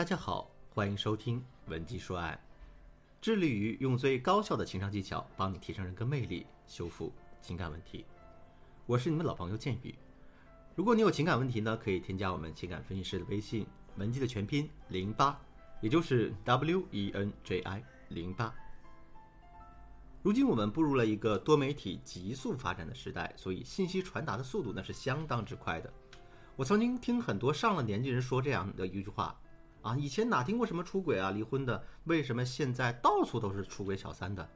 大家好，欢迎收听文姬说爱，致力于用最高效的情商技巧帮你提升人格魅力，修复情感问题。我是你们老朋友建宇。如果你有情感问题呢，可以添加我们情感分析师的微信文姬的全拼零八，也就是 W E N J I 零八。如今我们步入了一个多媒体急速发展的时代，所以信息传达的速度那是相当之快的。我曾经听很多上了年纪人说这样的一句话。啊，以前哪听过什么出轨啊、离婚的？为什么现在到处都是出轨小三的？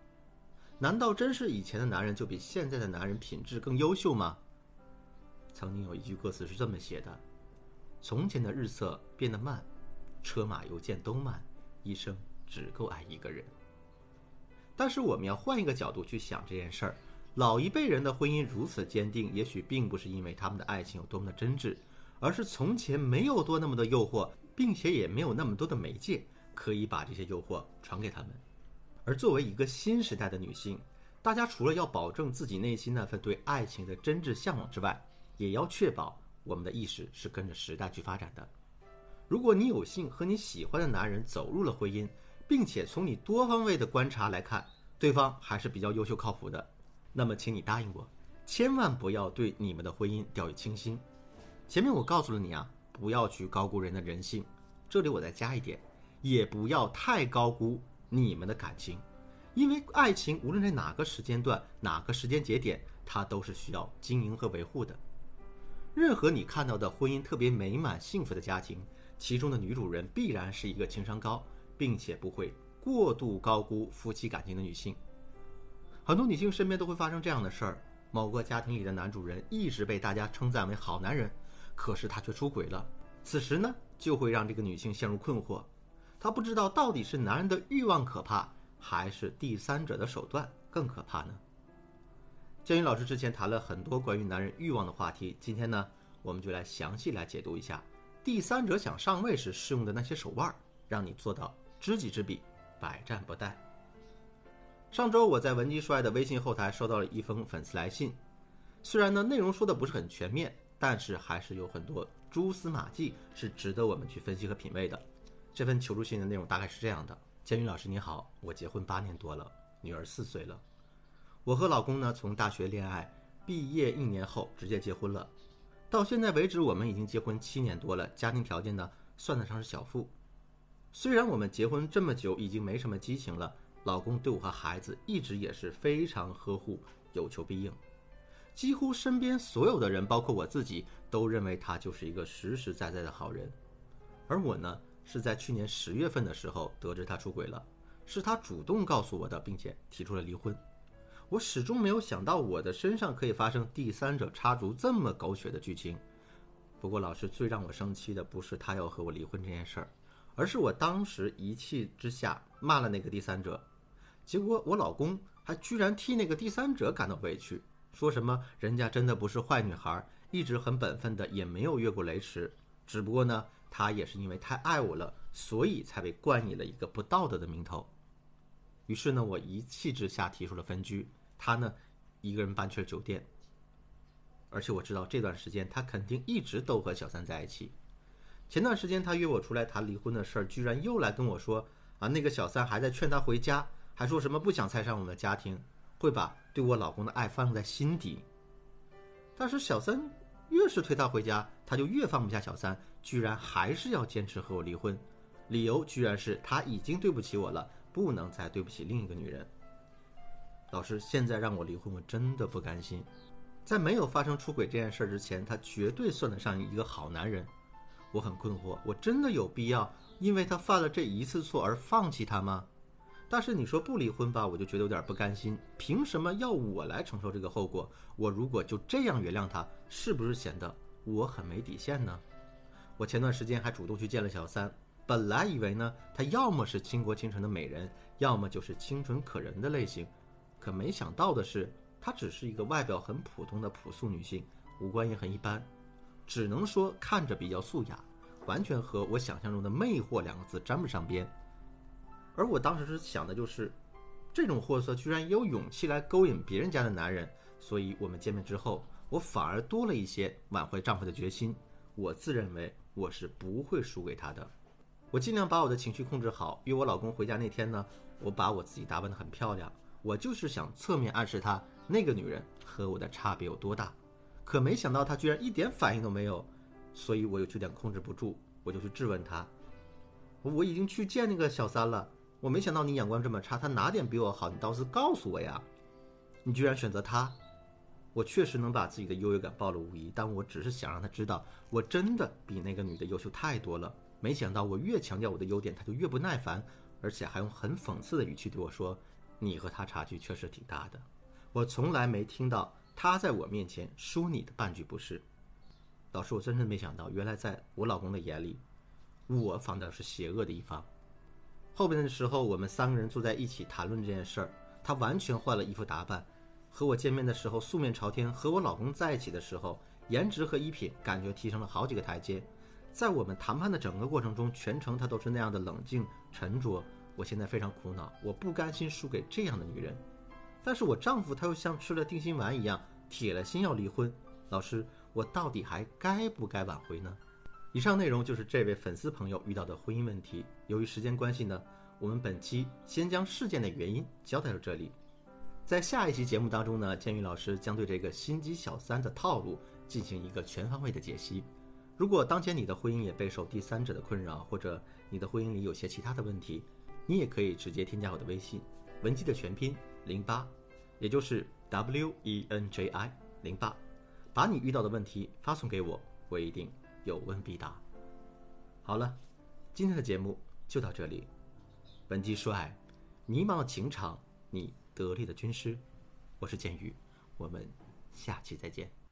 难道真是以前的男人就比现在的男人品质更优秀吗？曾经有一句歌词是这么写的：“从前的日色变得慢，车马邮件都慢，一生只够爱一个人。”但是我们要换一个角度去想这件事儿，老一辈人的婚姻如此坚定，也许并不是因为他们的爱情有多么的真挚，而是从前没有多那么的诱惑。并且也没有那么多的媒介可以把这些诱惑传给他们，而作为一个新时代的女性，大家除了要保证自己内心那份对爱情的真挚向往之外，也要确保我们的意识是跟着时代去发展的。如果你有幸和你喜欢的男人走入了婚姻，并且从你多方位的观察来看，对方还是比较优秀靠谱的，那么请你答应我，千万不要对你们的婚姻掉以轻心。前面我告诉了你啊。不要去高估人的人性，这里我再加一点，也不要太高估你们的感情，因为爱情无论在哪个时间段、哪个时间节点，它都是需要经营和维护的。任何你看到的婚姻特别美满、幸福的家庭，其中的女主人必然是一个情商高，并且不会过度高估夫妻感情的女性。很多女性身边都会发生这样的事儿：某个家庭里的男主人一直被大家称赞为好男人。可是他却出轨了，此时呢，就会让这个女性陷入困惑，她不知道到底是男人的欲望可怕，还是第三者的手段更可怕呢？建云老师之前谈了很多关于男人欲望的话题，今天呢，我们就来详细来解读一下第三者想上位时使用的那些手腕，让你做到知己知彼，百战不殆。上周我在文姬帅的微信后台收到了一封粉丝来信，虽然呢内容说的不是很全面。但是还是有很多蛛丝马迹是值得我们去分析和品味的。这份求助信的内容大概是这样的：建宇老师你好，我结婚八年多了，女儿四岁了。我和老公呢从大学恋爱，毕业一年后直接结婚了。到现在为止，我们已经结婚七年多了，家庭条件呢算得上是小富。虽然我们结婚这么久，已经没什么激情了，老公对我和孩子一直也是非常呵护，有求必应。几乎身边所有的人，包括我自己，都认为他就是一个实实在在的好人。而我呢，是在去年十月份的时候得知他出轨了，是他主动告诉我的，并且提出了离婚。我始终没有想到我的身上可以发生第三者插足这么狗血的剧情。不过，老师最让我生气的不是他要和我离婚这件事儿，而是我当时一气之下骂了那个第三者，结果我老公还居然替那个第三者感到委屈。说什么？人家真的不是坏女孩，一直很本分的，也没有越过雷池。只不过呢，她也是因为太爱我了，所以才被冠以了一个不道德的名头。于是呢，我一气之下提出了分居，他呢，一个人搬去了酒店。而且我知道这段时间他肯定一直都和小三在一起。前段时间他约我出来谈离婚的事儿，居然又来跟我说啊，那个小三还在劝他回家，还说什么不想拆散我们的家庭。会把对我老公的爱放在心底，但是小三越是推他回家，他就越放不下小三，居然还是要坚持和我离婚，理由居然是他已经对不起我了，不能再对不起另一个女人。老师，现在让我离婚，我真的不甘心。在没有发生出轨这件事之前，他绝对算得上一个好男人。我很困惑，我真的有必要因为他犯了这一次错而放弃他吗？但是你说不离婚吧，我就觉得有点不甘心。凭什么要我来承受这个后果？我如果就这样原谅他，是不是显得我很没底线呢？我前段时间还主动去见了小三，本来以为呢，她要么是倾国倾城的美人，要么就是清纯可人的类型，可没想到的是，她只是一个外表很普通的朴素女性，五官也很一般，只能说看着比较素雅，完全和我想象中的魅惑两个字沾不上边。而我当时是想的就是，这种货色居然也有勇气来勾引别人家的男人，所以我们见面之后，我反而多了一些挽回丈夫的决心。我自认为我是不会输给他的。我尽量把我的情绪控制好。约我老公回家那天呢，我把我自己打扮得很漂亮，我就是想侧面暗示他那个女人和我的差别有多大。可没想到他居然一点反应都没有，所以我有点控制不住，我就去质问他。我已经去见那个小三了，我没想到你眼光这么差，他哪点比我好？你倒是告诉我呀！你居然选择他，我确实能把自己的优越感暴露无遗，但我只是想让他知道，我真的比那个女的优秀太多了。没想到我越强调我的优点，他就越不耐烦，而且还用很讽刺的语气对我说：“你和他差距确实挺大的。”我从来没听到他在我面前说你的半句不是。老师，我真的没想到，原来在我老公的眼里。我反倒是邪恶的一方。后边的时候，我们三个人坐在一起谈论这件事儿。她完全换了衣服打扮，和我见面的时候素面朝天；和我老公在一起的时候，颜值和衣品感觉提升了好几个台阶。在我们谈判的整个过程中，全程她都是那样的冷静沉着。我现在非常苦恼，我不甘心输给这样的女人，但是我丈夫他又像吃了定心丸一样，铁了心要离婚。老师，我到底还该不该挽回呢？以上内容就是这位粉丝朋友遇到的婚姻问题。由于时间关系呢，我们本期先将事件的原因交代到这里。在下一期节目当中呢，建宇老师将对这个心机小三的套路进行一个全方位的解析。如果当前你的婚姻也备受第三者的困扰，或者你的婚姻里有些其他的问题，你也可以直接添加我的微信，文姬的全拼零八，也就是 W E N J I 零八，把你遇到的问题发送给我，我一定。有问必答。好了，今天的节目就到这里。本期说爱，迷茫的情场，你得力的军师，我是剑宇，我们下期再见。